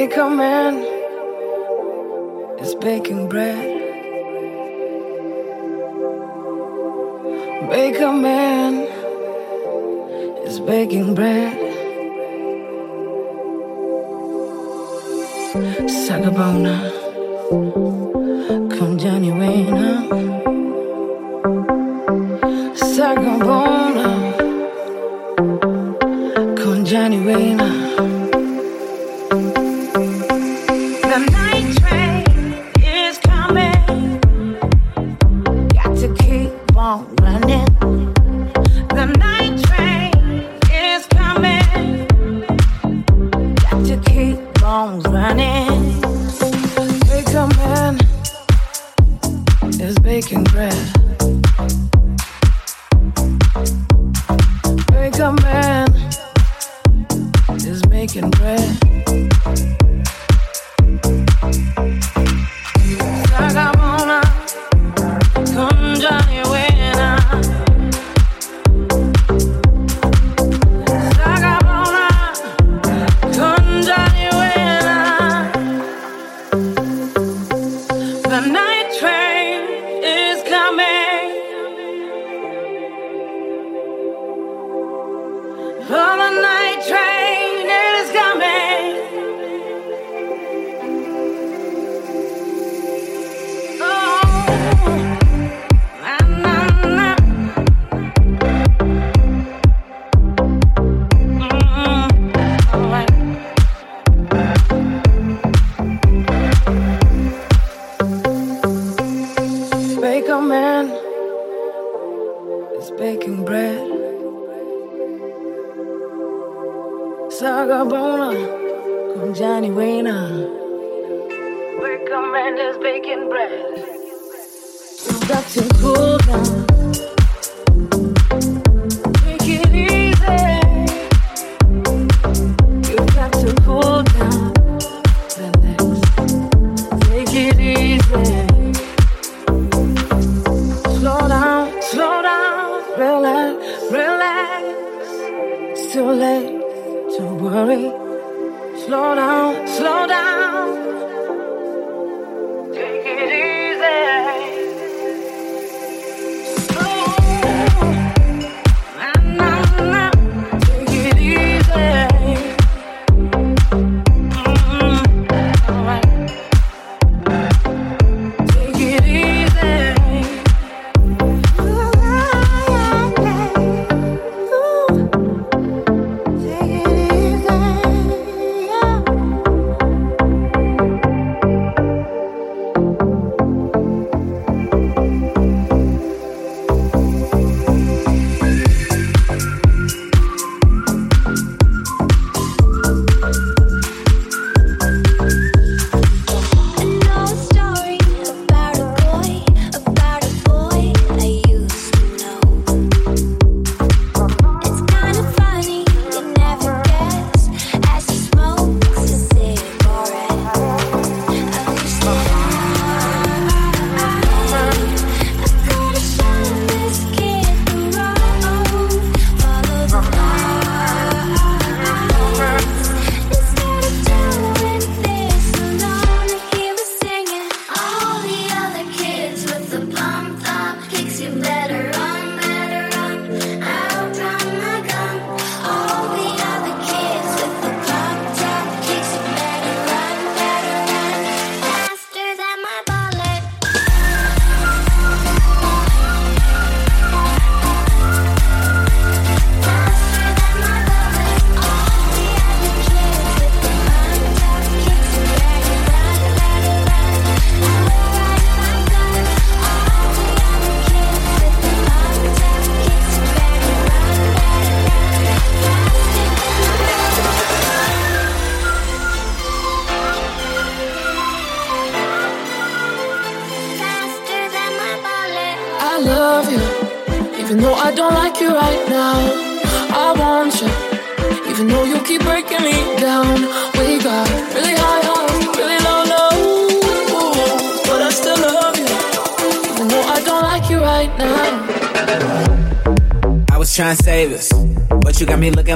baker man is baking bread. Baker man is baking bread. Sagabona.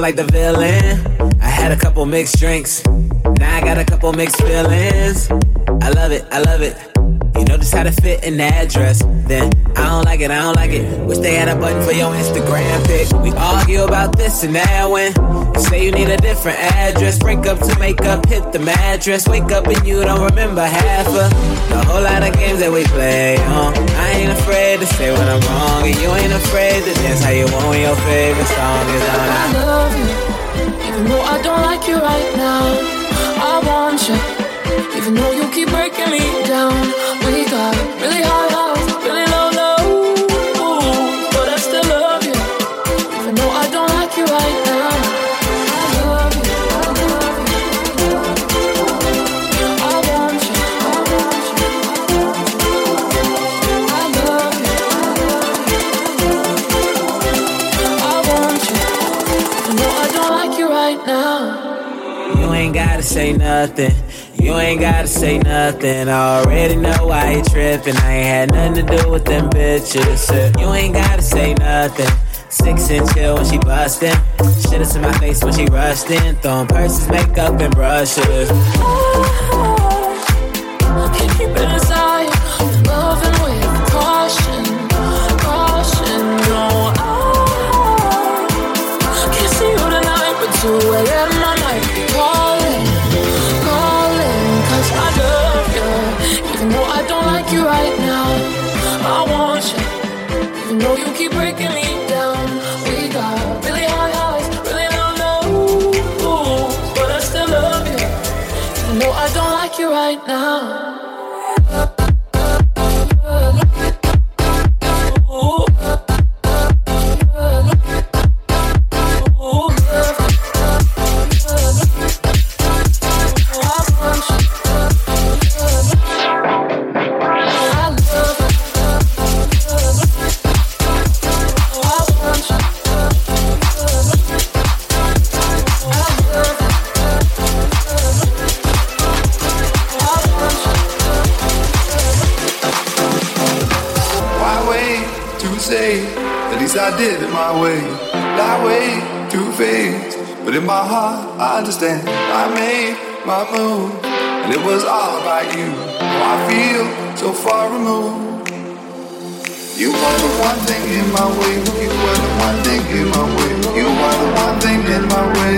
like the villain. I had a couple mixed drinks. Now I got a couple mixed feelings. I love it, I love it. You notice how to fit an address. Then it, I don't like it. Wish they had a button for your Instagram pic. We argue about this and that when say you need a different address. Break up to make up, hit the mattress. Wake up and you don't remember half of the whole lot of games that we play. Uh. I ain't afraid to say when I'm wrong, and you ain't afraid to dance how you want your favorite song is on. I love you, even though I don't like you right now. I want you, even though you keep breaking me down. We got say nothing. You ain't gotta say nothing. I already know why you tripping. I ain't had nothing to do with them bitches. You ain't gotta say nothing. Six and chill when she bustin'. Shit is in my face when she rushed in. Throwing purses, makeup, and brushes. Oh, can't keep it inside. Right now. At least I did it my way. Lie way too faced, but in my heart I understand. I made my move, and it was all about you. Now I feel so far removed. You were the one thing in my way. You were the one thing in my way. You were the one thing in my way.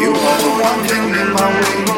You were the one thing in my way.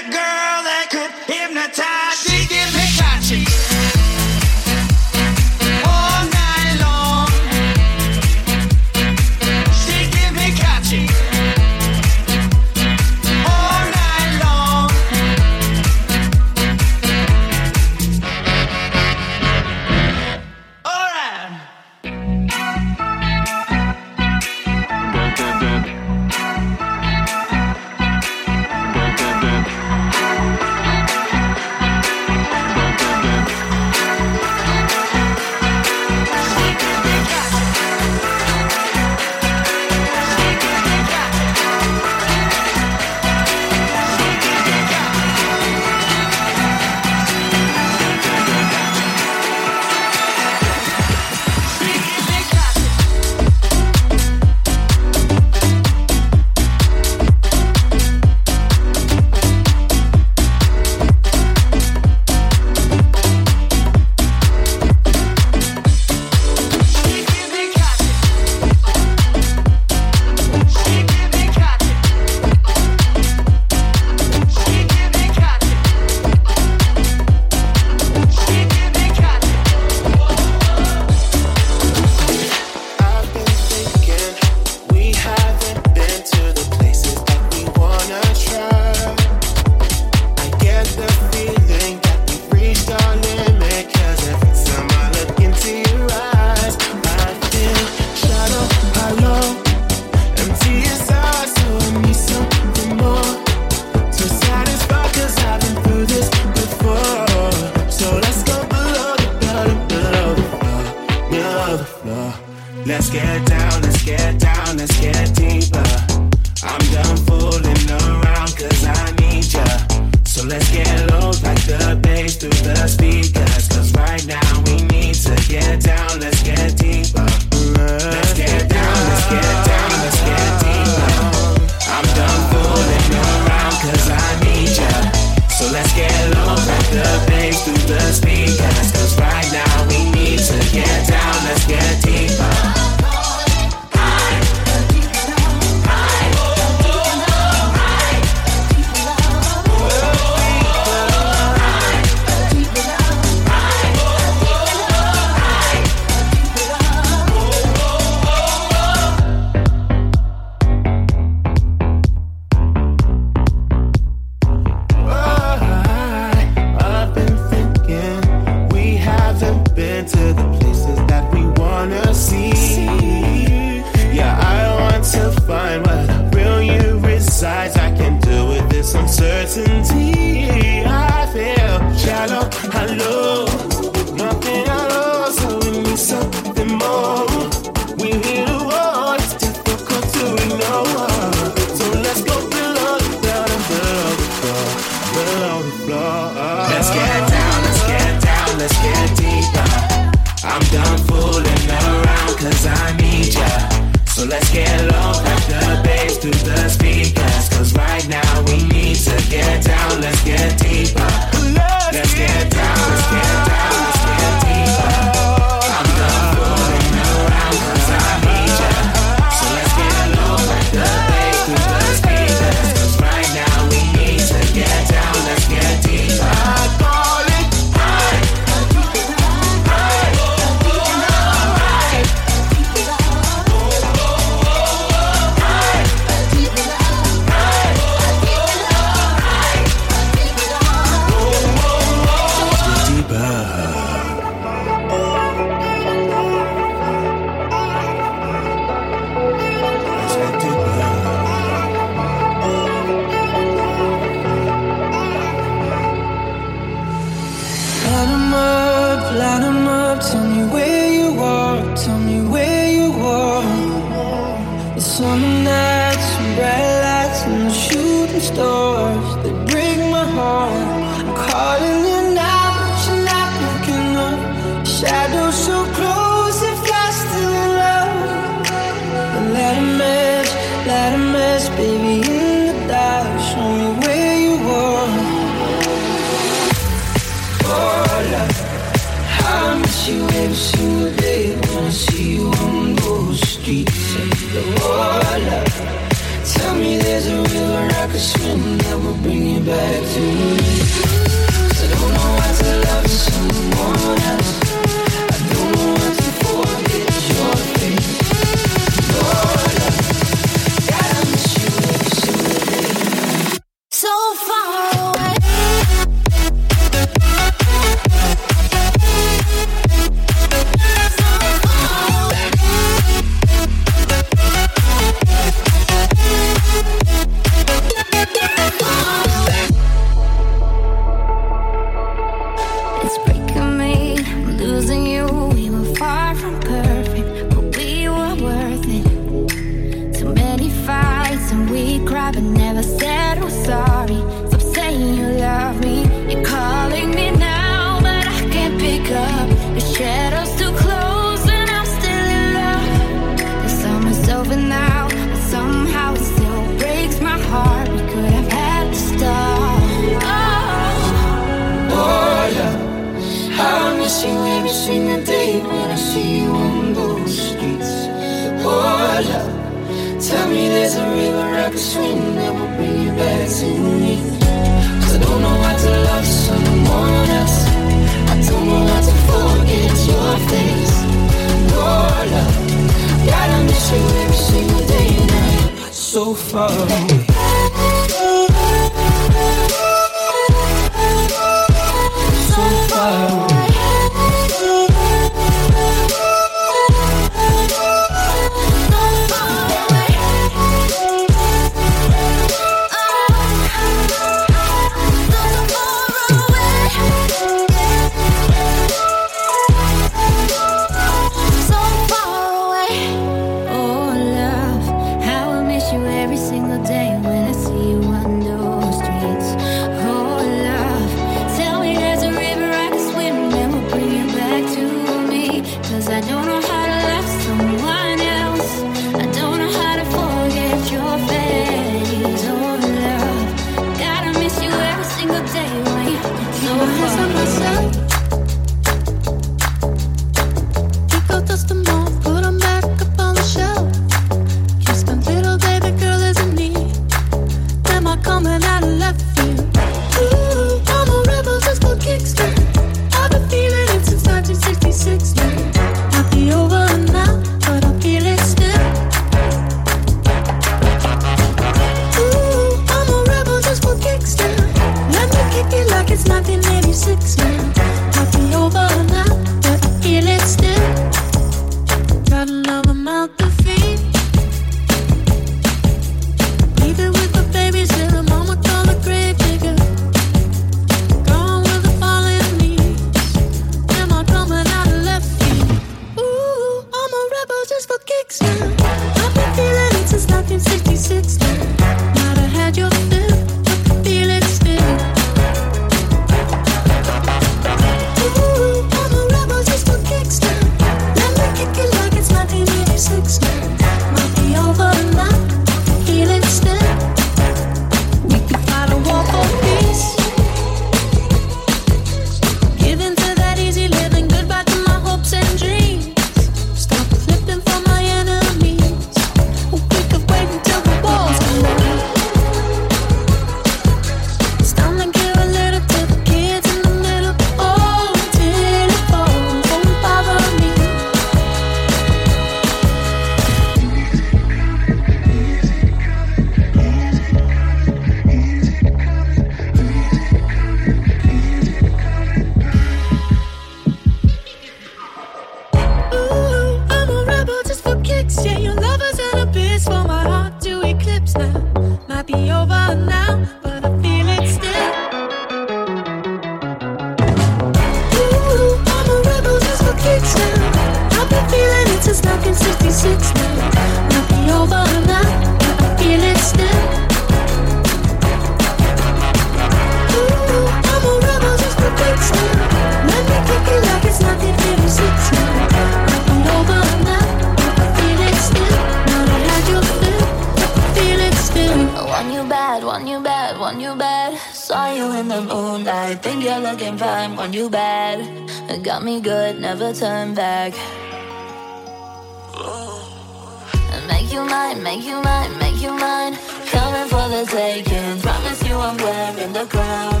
Promise you I'm wearing the crown.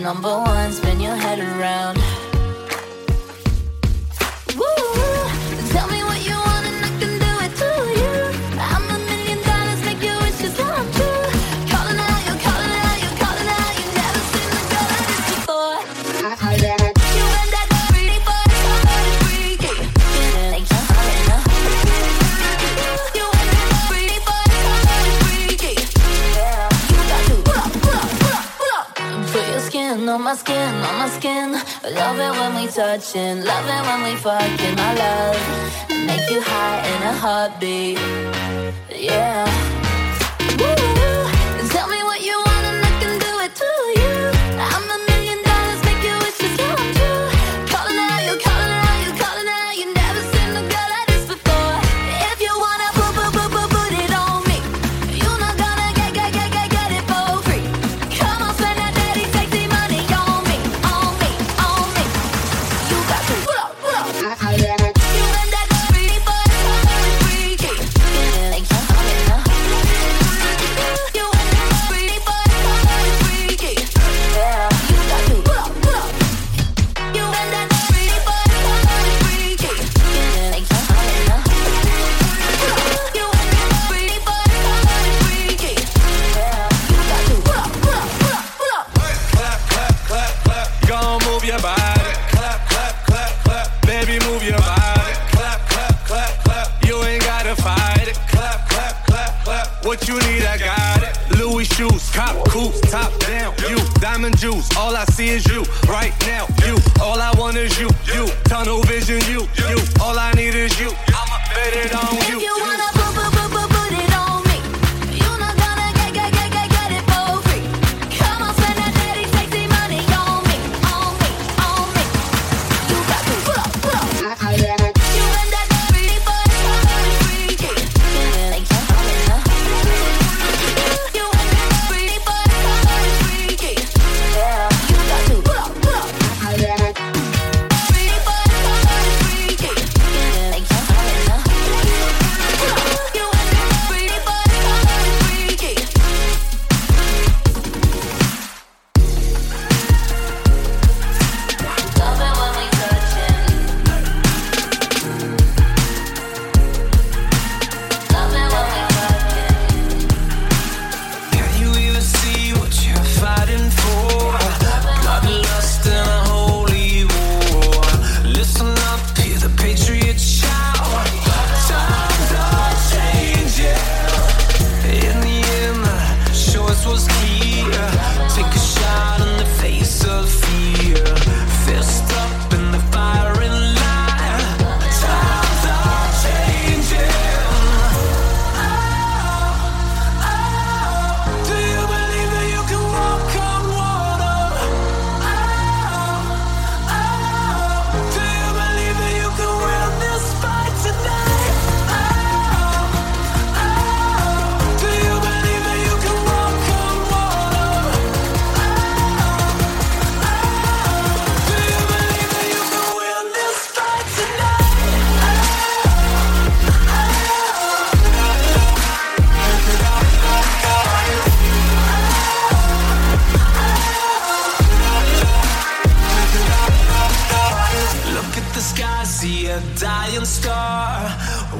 Number one, spin your head around. Love it when we touching, love it when we fucking. My love, make you high in a heartbeat. Yeah. lemon juice. All I see is you right now. You. All I want is you. You. Tunnel vision. You. You. All I need is you. I'ma bet it on you. If you wanna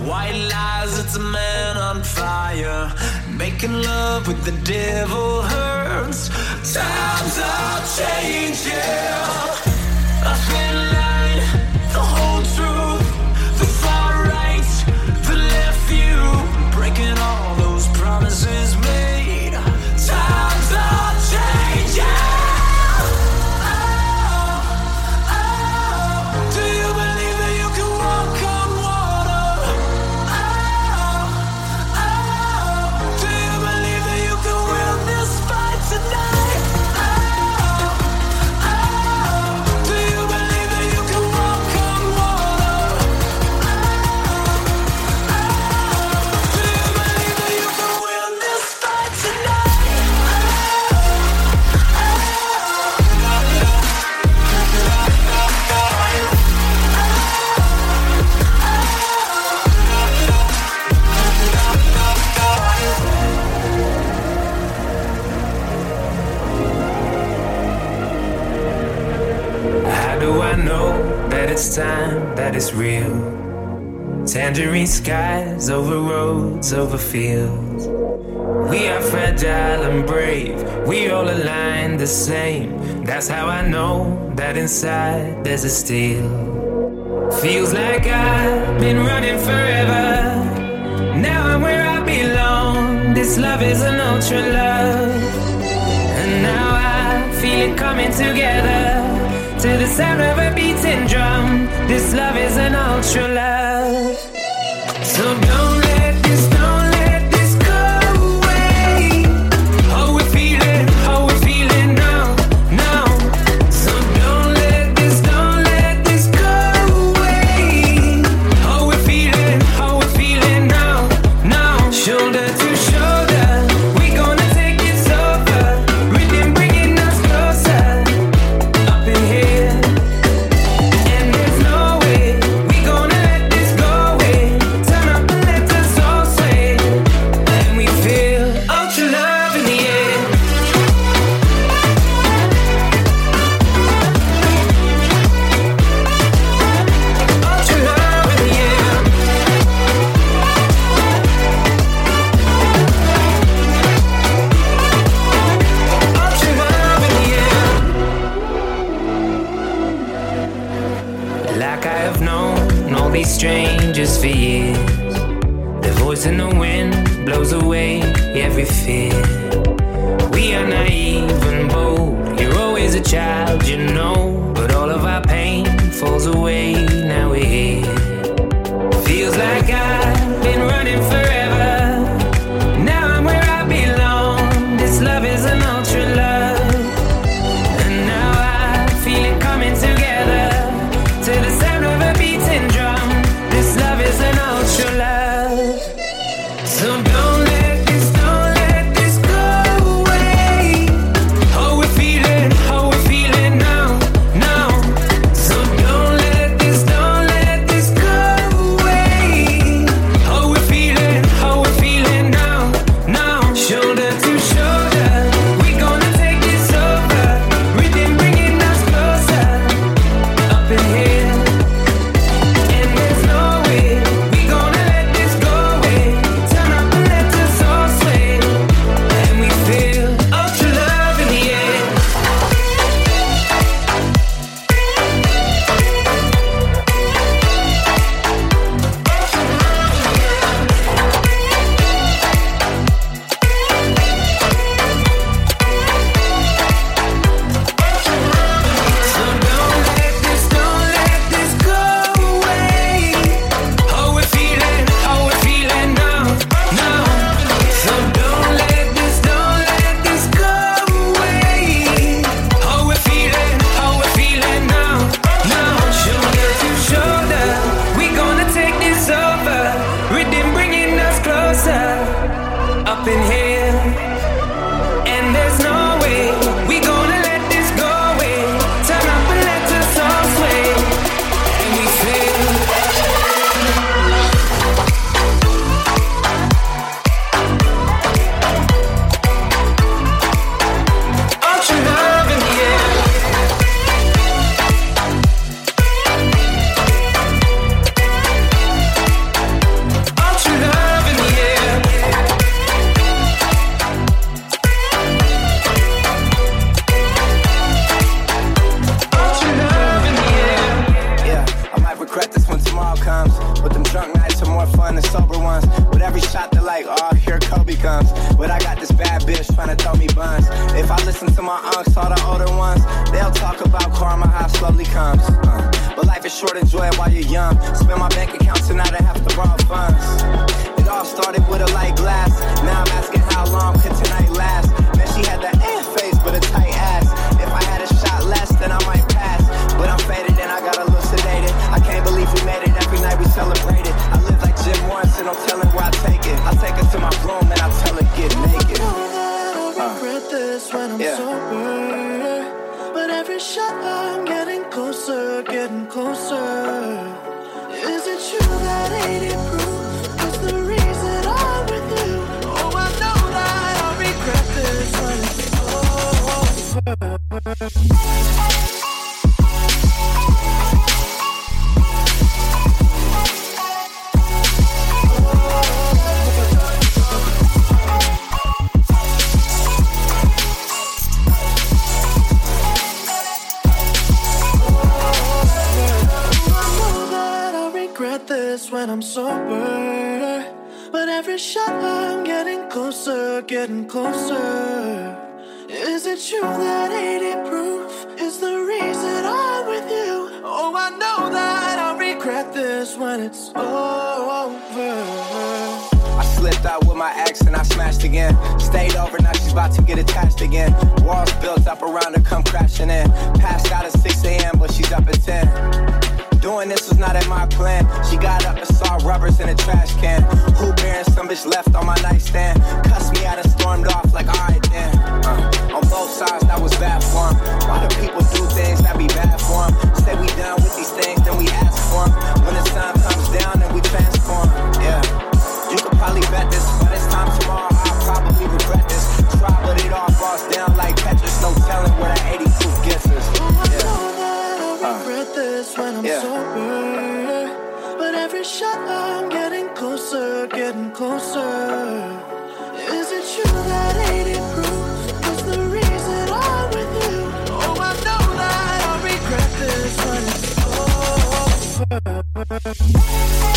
White lies, it's a man on fire. Making love with the devil hurts. Times are changing. real. Tangerine skies over roads, over fields. We are fragile and brave, we all align the same. That's how I know that inside there's a steel. Feels like I've been running forever. Now I'm where I belong. This love is an ultra love. And now I feel it coming together to the sound of a beating drum. This love is an ultra love. So don't. Is it true that the reason I'm with you? Oh, I know that I regret this when it's over.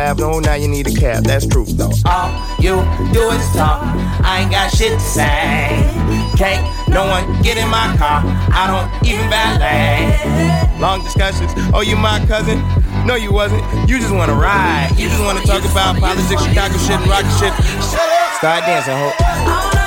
No, now you need a cab. That's true though. All you do is talk. I ain't got shit to say. Can't no one get in my car. I don't even valet. Long discussions. Oh, you my cousin? No, you wasn't. You just wanna ride. You just wanna talk about politics, Chicago shit, and rocket shit. Start dancing, ho.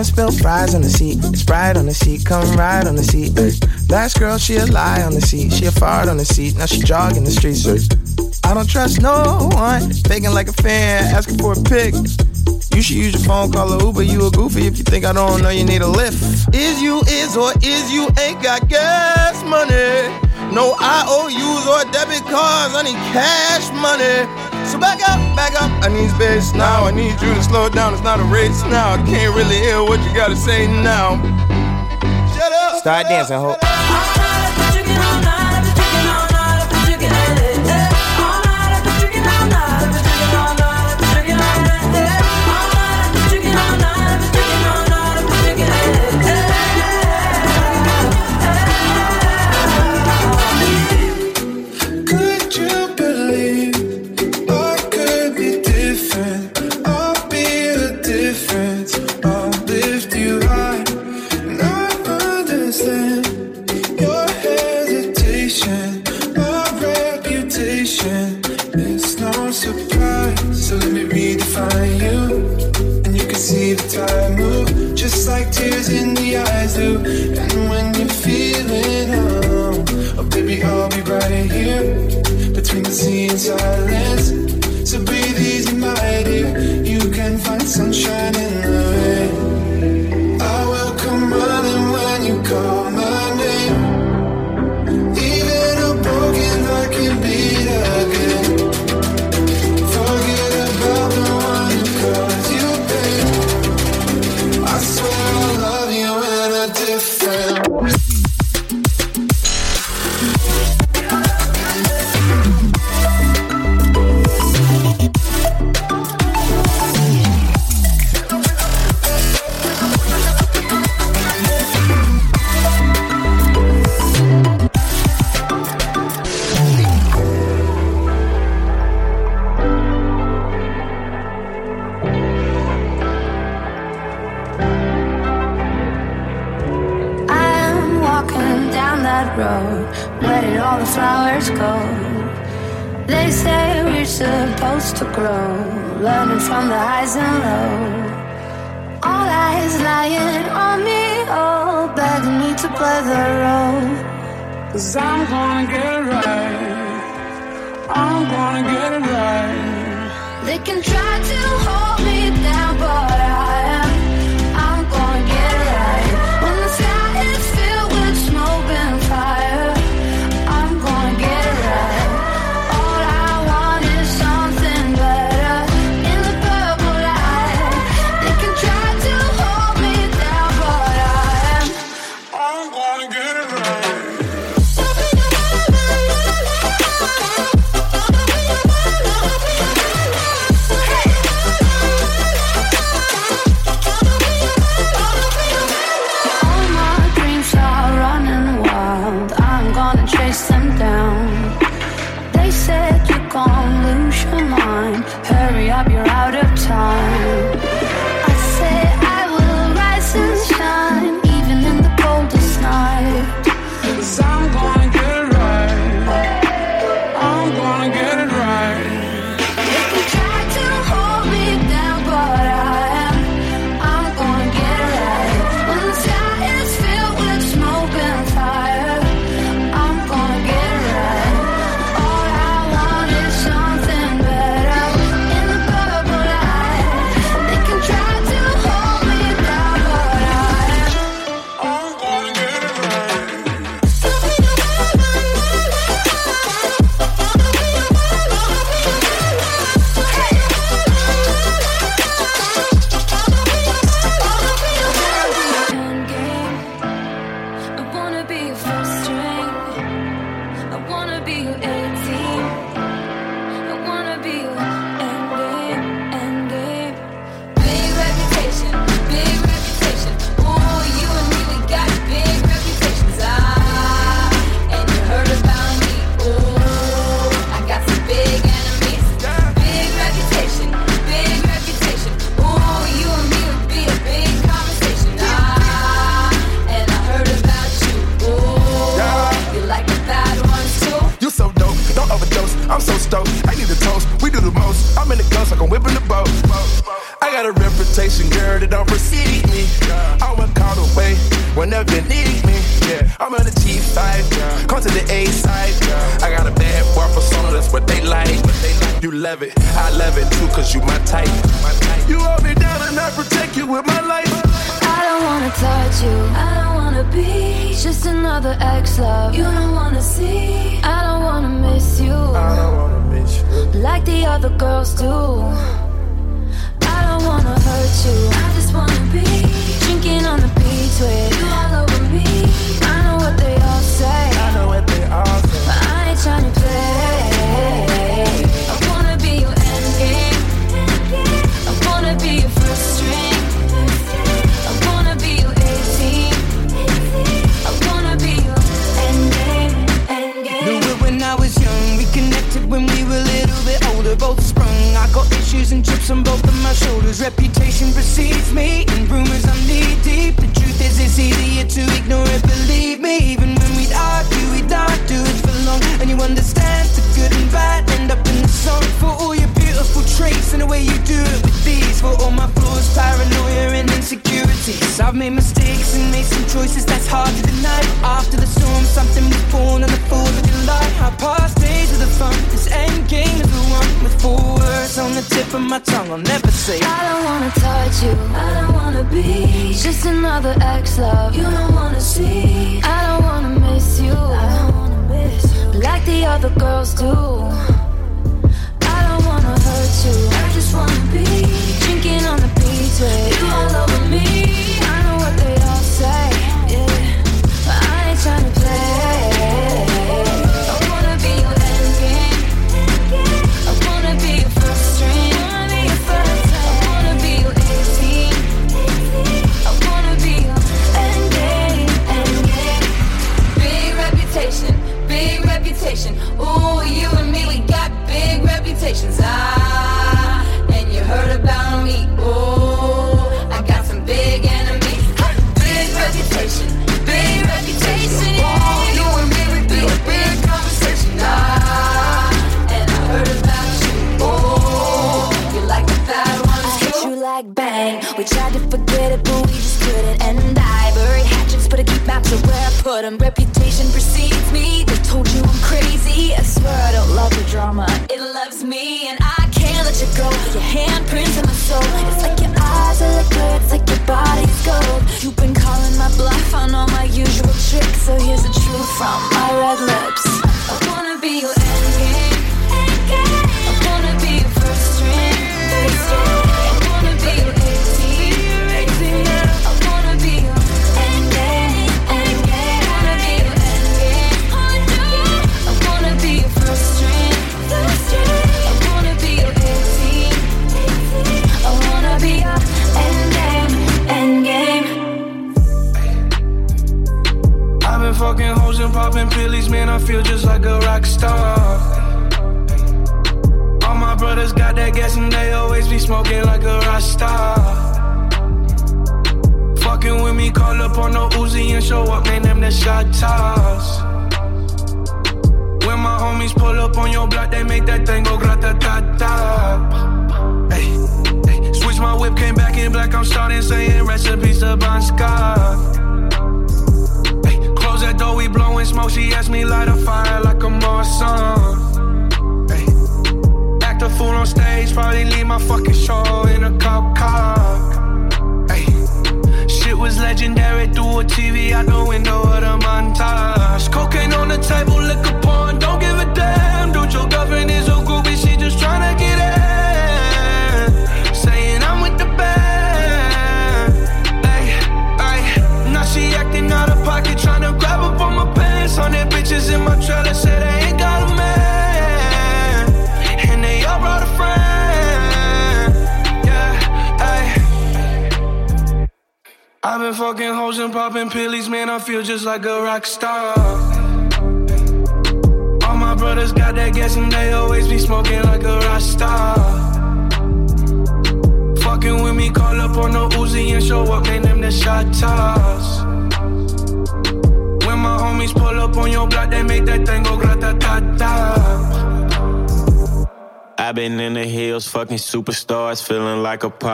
wanna spill fries on the seat. Sprite on the seat, come ride on the seat. Ay. Last girl, she a lie on the seat. She a fart on the seat, now she jogging the streets. Ay. I don't trust no one. Faking like a fan, asking for a pic. You should use your phone, call a Uber. You a goofy if you think I don't know you need a lift. Is you is or is you ain't got gas money? No IOUs or debit cards, I need cash money. So back up, back up. I need space now. I need you to slow down. It's not a race now. I can't really hear what you gotta say now. Shut up. Start shut dancing, up, ho.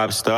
Pop star.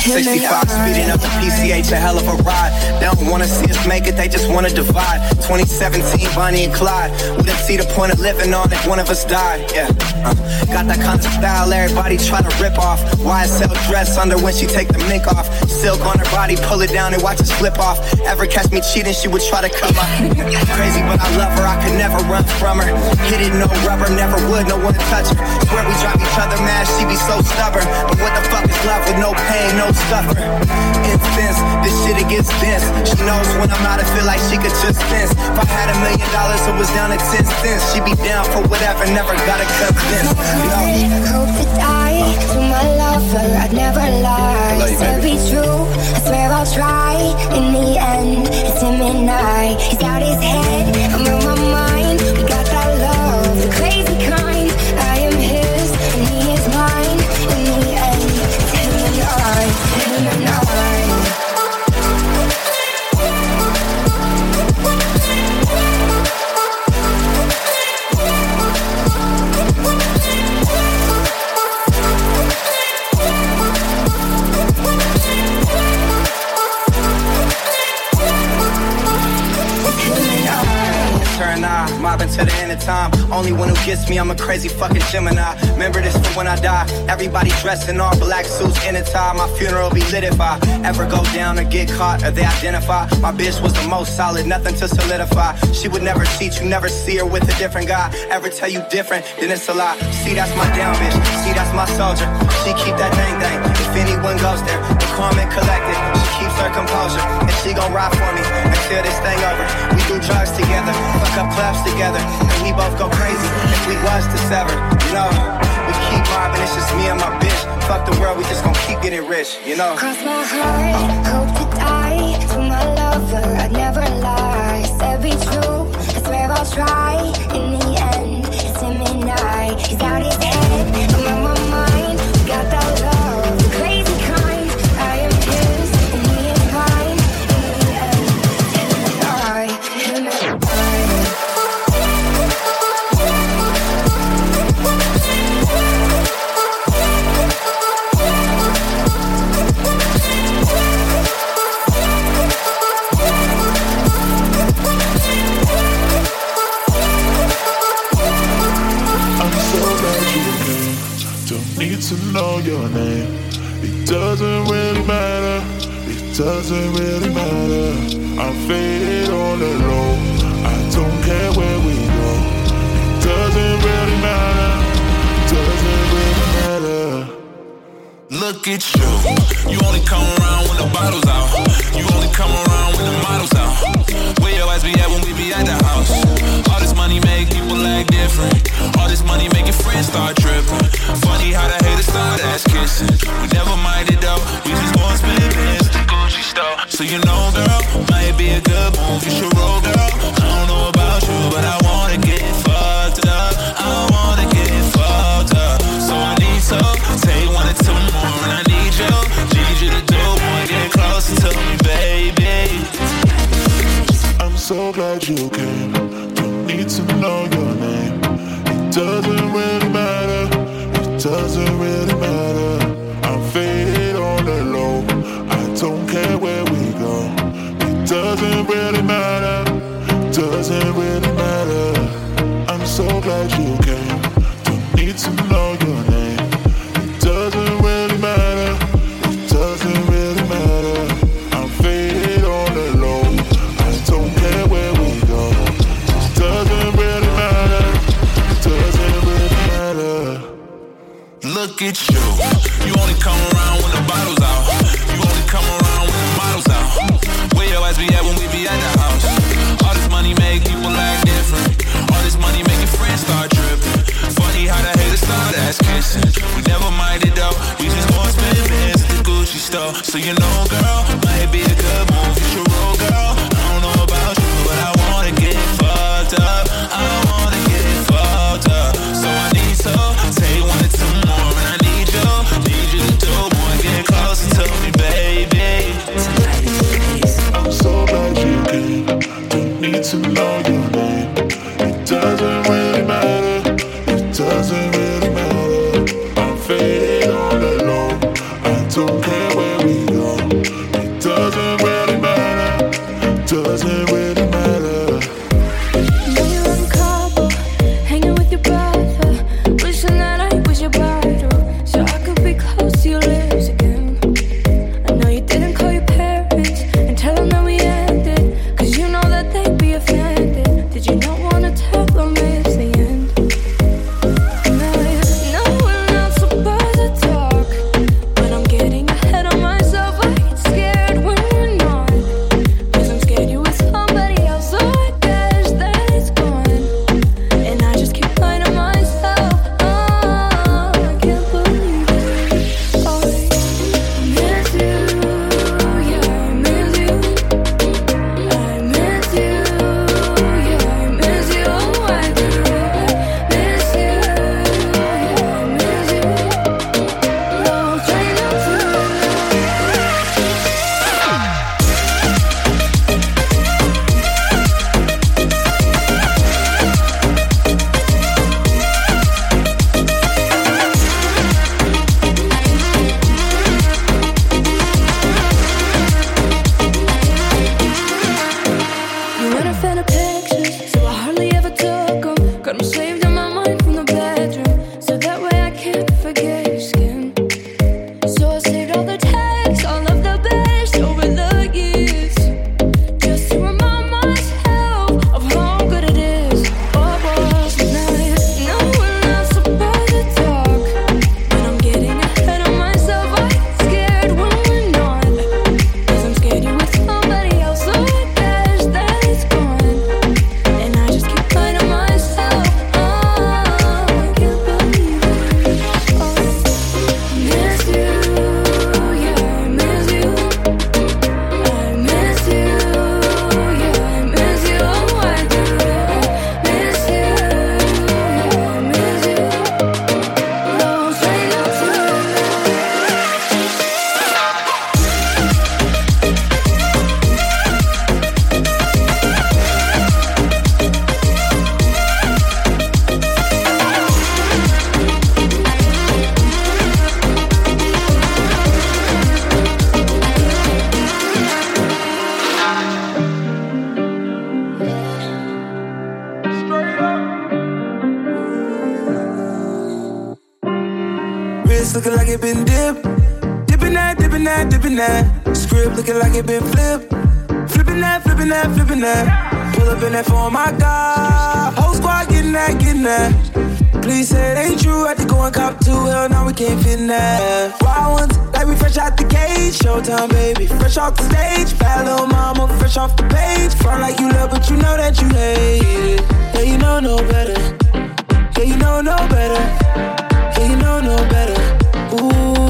65 speeding up the PCH, a hell of a ride. They don't wanna see us make it, they just wanna divide. 2017, Bonnie and Clyde. We didn't see the point of living on if one of us died. Yeah, uh, got that kind of style everybody try to rip off. YSL dress under when she take the mink off. Silk on her body, pull it down and watch it slip off. Ever catch me cheating, she would try to come up. Crazy, but I love her, I could never run from her. Hit it, no rubber, never would, no one to touch her. Swear we drive each other mad, she be so stubborn. But what the fuck is love with no pain, no suffer? Incense, this shit it gets dense. She knows when I'm out, I feel like she could just sense. If I had a million dollars, it was down to 10 cents. She be down for whatever, never gotta convince. No. Hope to die to my lover. I'd never lie. Love you, to be true, I swear I'll try. In the end, it's him and I. He's out his head, I'm Only one who gets me, I'm a crazy fucking Gemini. Remember this for when I die. Everybody dressed in all black suits in a tie. My funeral be lit if I ever go down or get caught or they identify. My bitch was the most solid, nothing to solidify. She would never cheat, you never see her with a different guy. Ever tell you different, then it's a lie. See, that's my down bitch. See, that's my soldier. She keep that thing thing. If anyone goes there, the and collected. She keeps her composure, and she gon' ride for me until this thing over. We do drugs together, fuck up clubs together, and we both go crazy if we was to sever. You know, we keep mobbing, it's just me and my bitch. Fuck the world, we just gon' keep getting rich. You know. Cross my heart, hope to die to my lover. I'd never lie. Said be true, I swear I'll try. In the end, it's him and I. He's out his doesn't really matter. I'm faded the low. I don't care where we go. It doesn't really matter. Doesn't really matter. Look at you. You only come around when the bottle's out. You only come around when the model's out. Where your ass be at when we be at the house? All this money make people act different. All this money make your friends start tripping. Funny how the haters start ass kissing. We never minded though. We just gon' spend Gucci store. So you know, girl, might be a good move. You should roll, girl. I don't know about you, but I wanna get fucked up. I wanna get fucked up. So I need to take one or two more, and I need you, need you to do more. Get closer to me, baby. I'm so glad you came. Don't need to know your name. It doesn't really matter. It doesn't really matter. Doesn't really matter. I'm so glad you came. Don't need to know your name. It doesn't really matter. It doesn't really matter. I'm faded on the low. I don't care where we go. It doesn't really matter. It Doesn't really matter. Look at you. You only come around when the bottle's out. You only come around when the model's out. Where your ass be at when we be at the ass kissing. We never minded though. We just gon' spend bands at the Gucci store. So you know, girl, might be a good dipping that. Script looking like it been flipped. Flipping that, flipping that, flipping that. Pull up in that for my God. Whole squad getting that, getting that. Please say it ain't true. Had to go and cop two. Hell, now we can't fit in that. Wild ones, like we fresh out the cage. Showtime, baby. Fresh off the stage. Bad little mama, fresh off the page. Front like you love, but you know that you hate it. Yeah, you know no better. Yeah, you know no better. Yeah, you know no better. Ooh.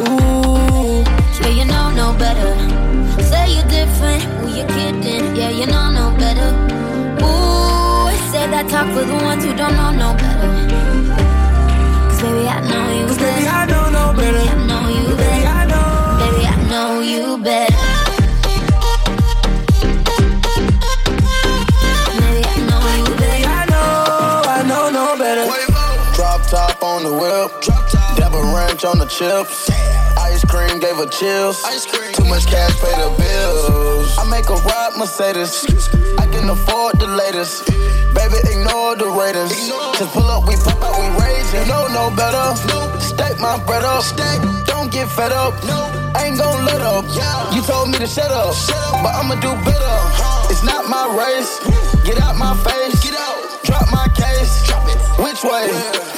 Ooh. Yeah, you know no better. Say you're different, who you kidding? Yeah, you know no better. Ooh, say that talk for the ones who don't know no better. Cause baby, I know you better. Baby, I know no better. Baby, I know you better. Baby, I know. Baby, I know you better. Baby, I know you Baby, better. I know, I know no better. Drop top on the whip. Ranch on the chips. Ice cream gave her chills. Too much cash pay the bills. I make a ride Mercedes. I can afford the latest. Baby, ignore the ratings. Just pull up, we pop out, we raise. You know no better. Stack my bread up. Don't get fed up. I ain't gon' let up. You told me to shut up, but I'ma do better. It's not my race. Get out my face. Get out. Drop my case. Which way.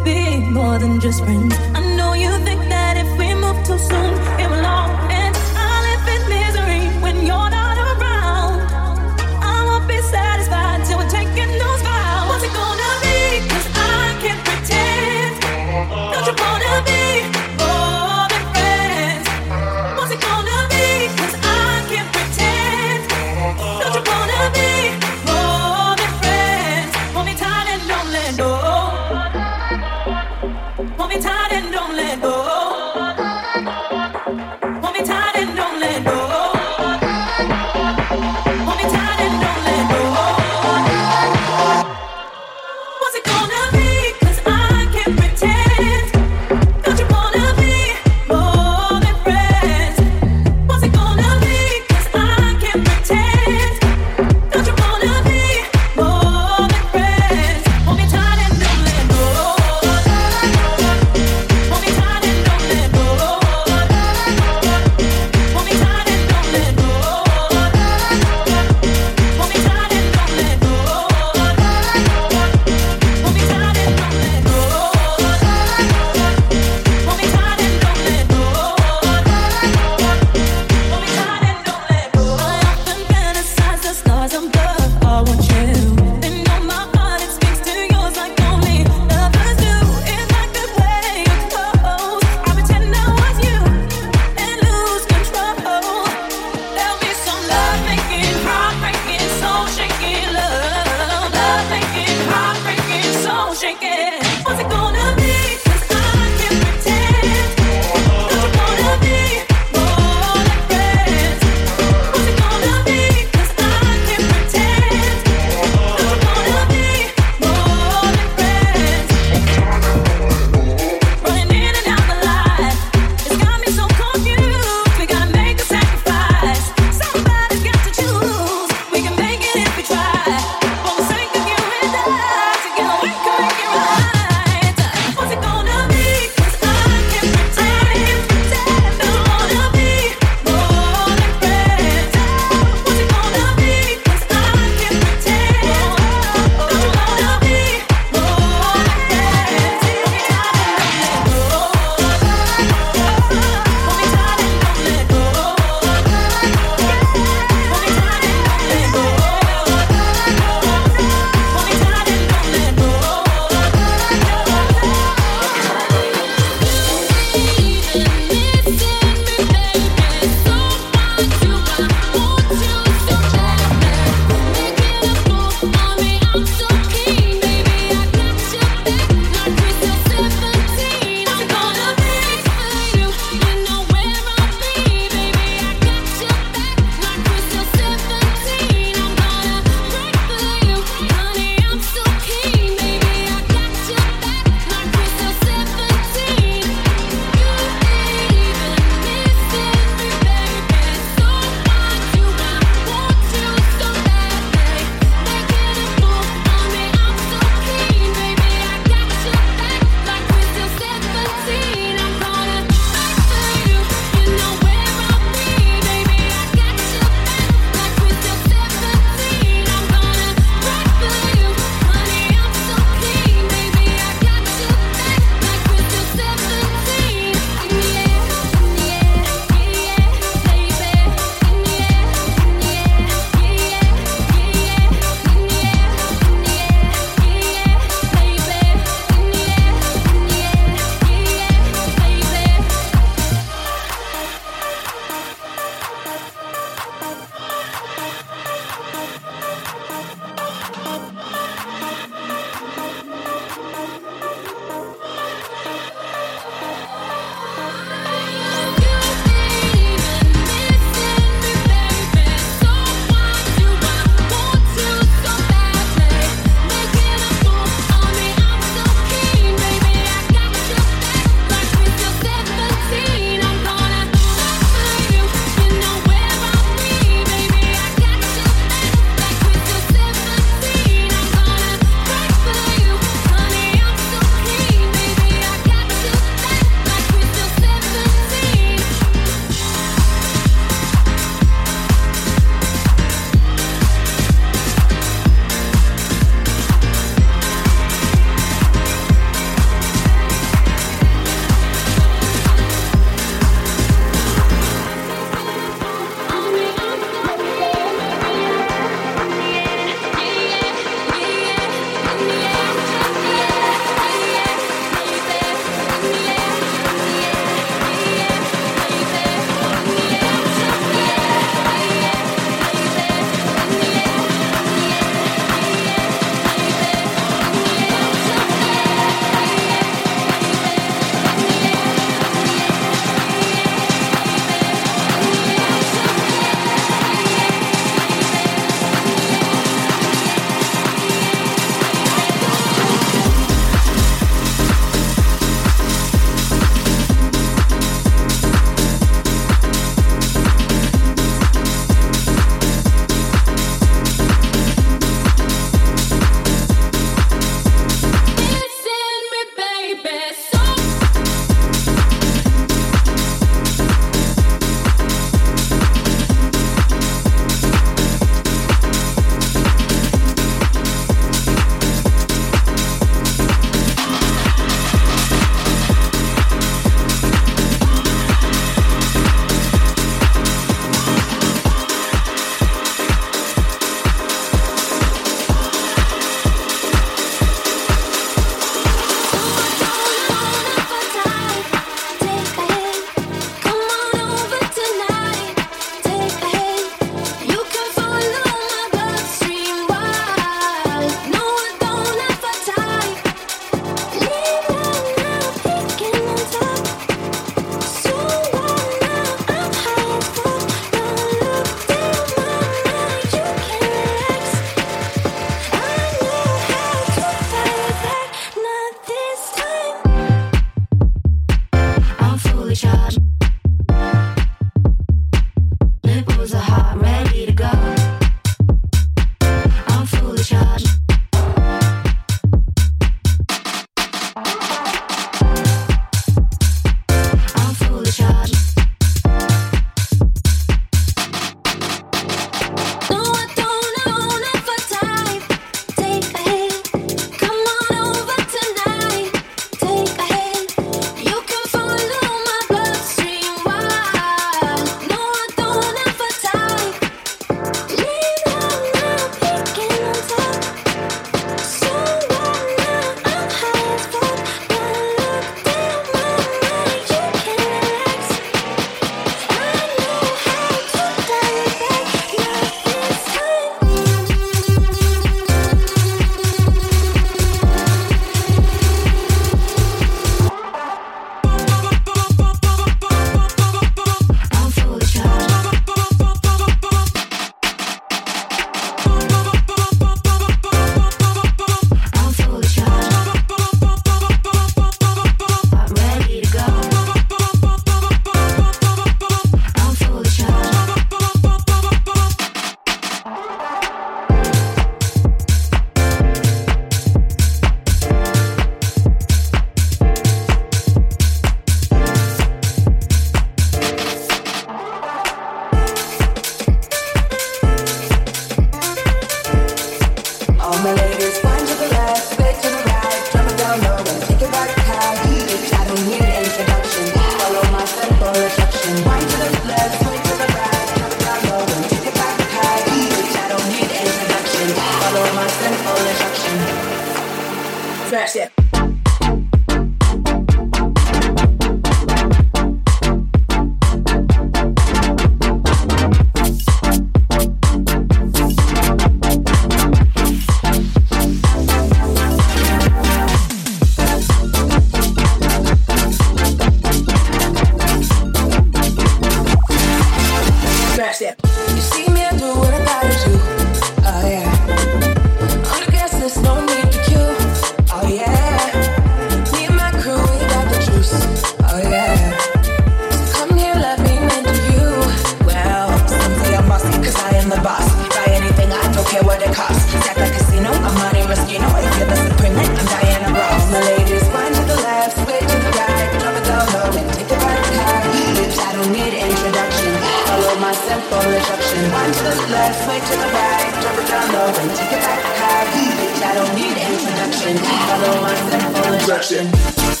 simple instruction. One to the left, way to the right, drop it down low and take it back high. Bitch, I don't need introduction. Follow my simple instruction.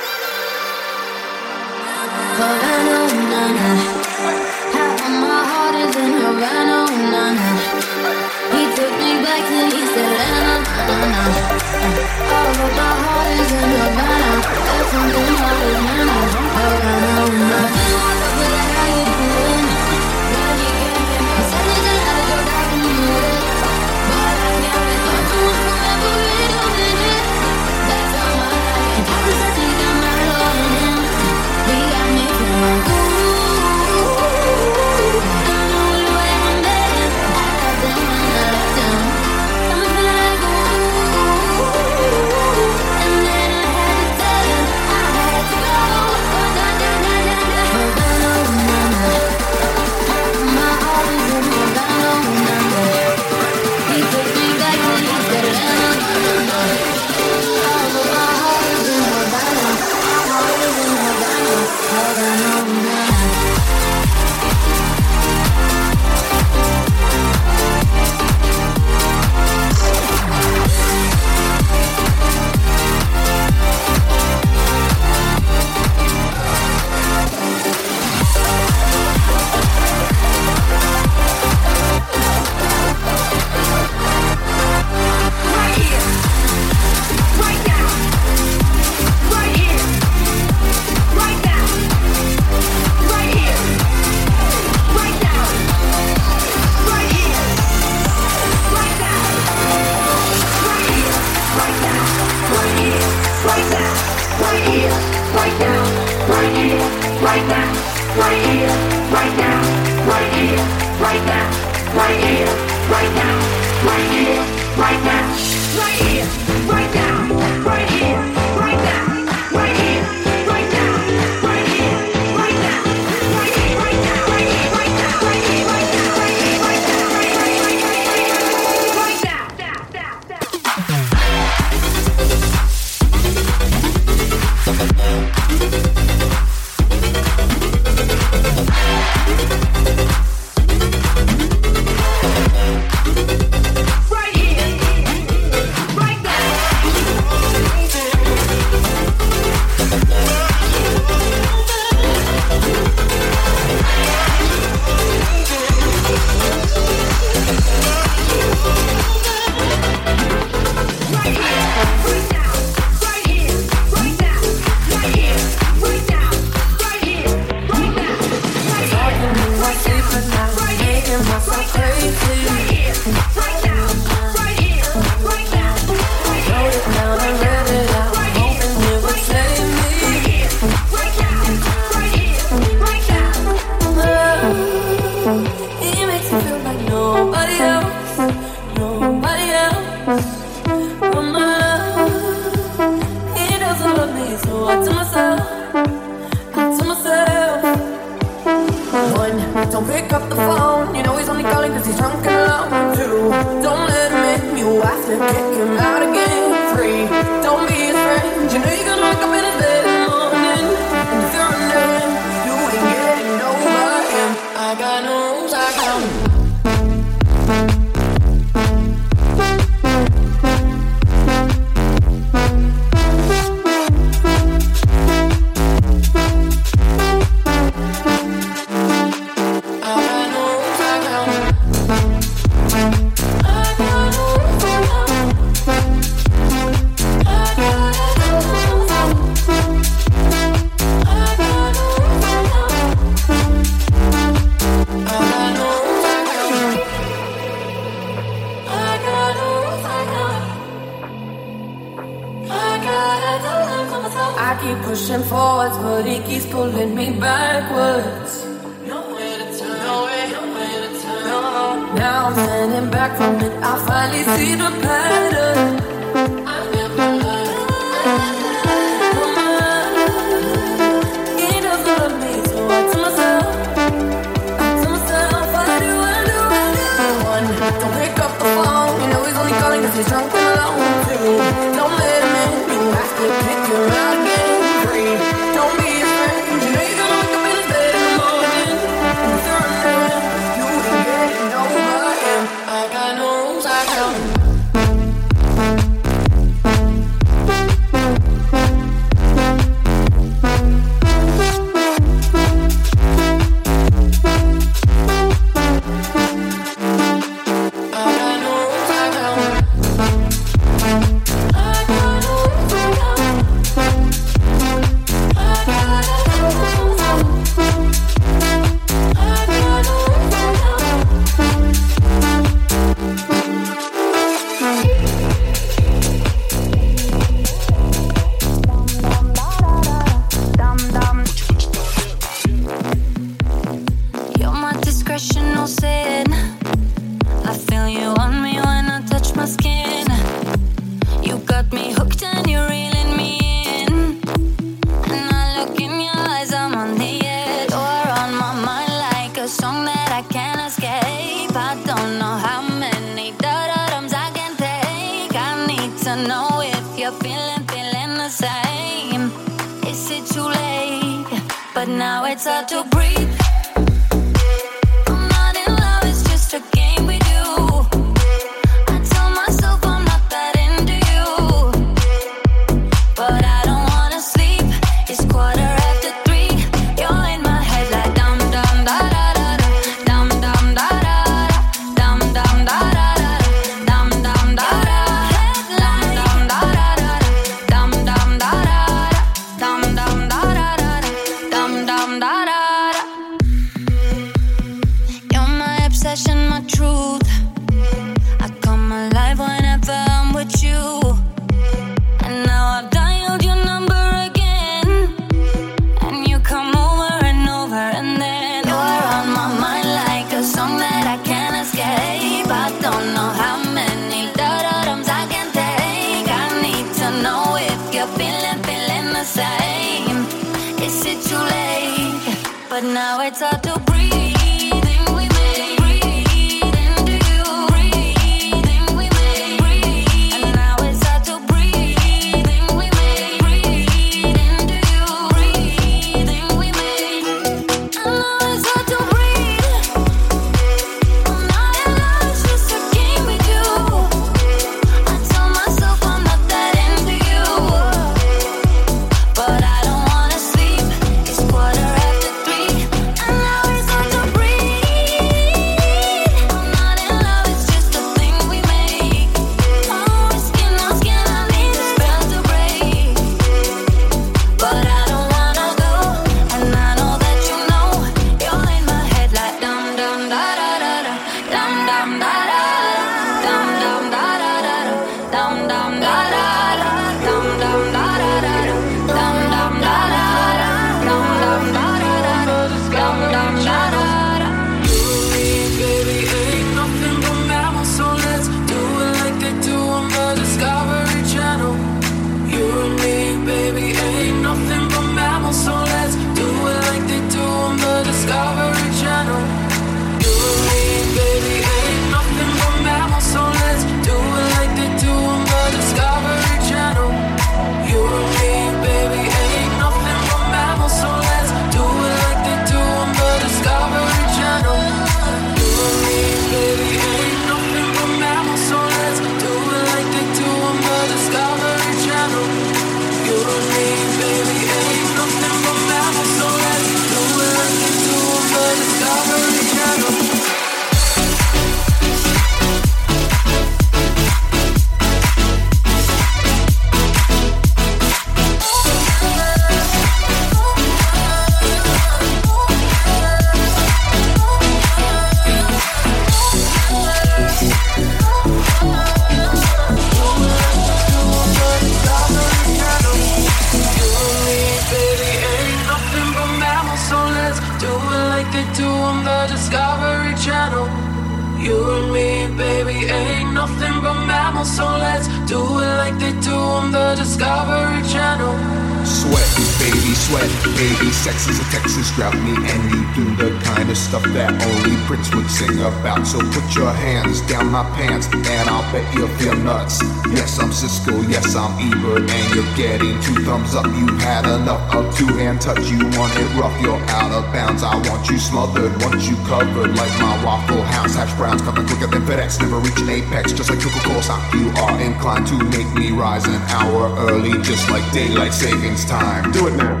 sex is a Texas me, and you do the kind of stuff that only Prince would sing about. So put your hands down my pants and I'll bet you'll feel nuts. Yes, I'm Siskel, yes, I'm Ebert, and you're getting two thumbs up. You had enough of two hand touch, you want it rough, you're out of bounds. I want you smothered, want you covered like my Waffle House. Hash browns coming quicker than FedEx, never reach an apex, just like Coca Cola stock. You are inclined to make me rise an hour early, just like daylight savings time. Do it now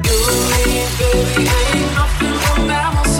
baby, ain't nothing wrong that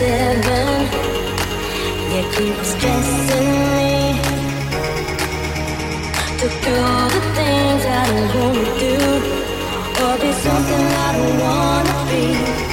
seven. You keep stressing me to do the things I don't wanna do, or be something I don't wanna be.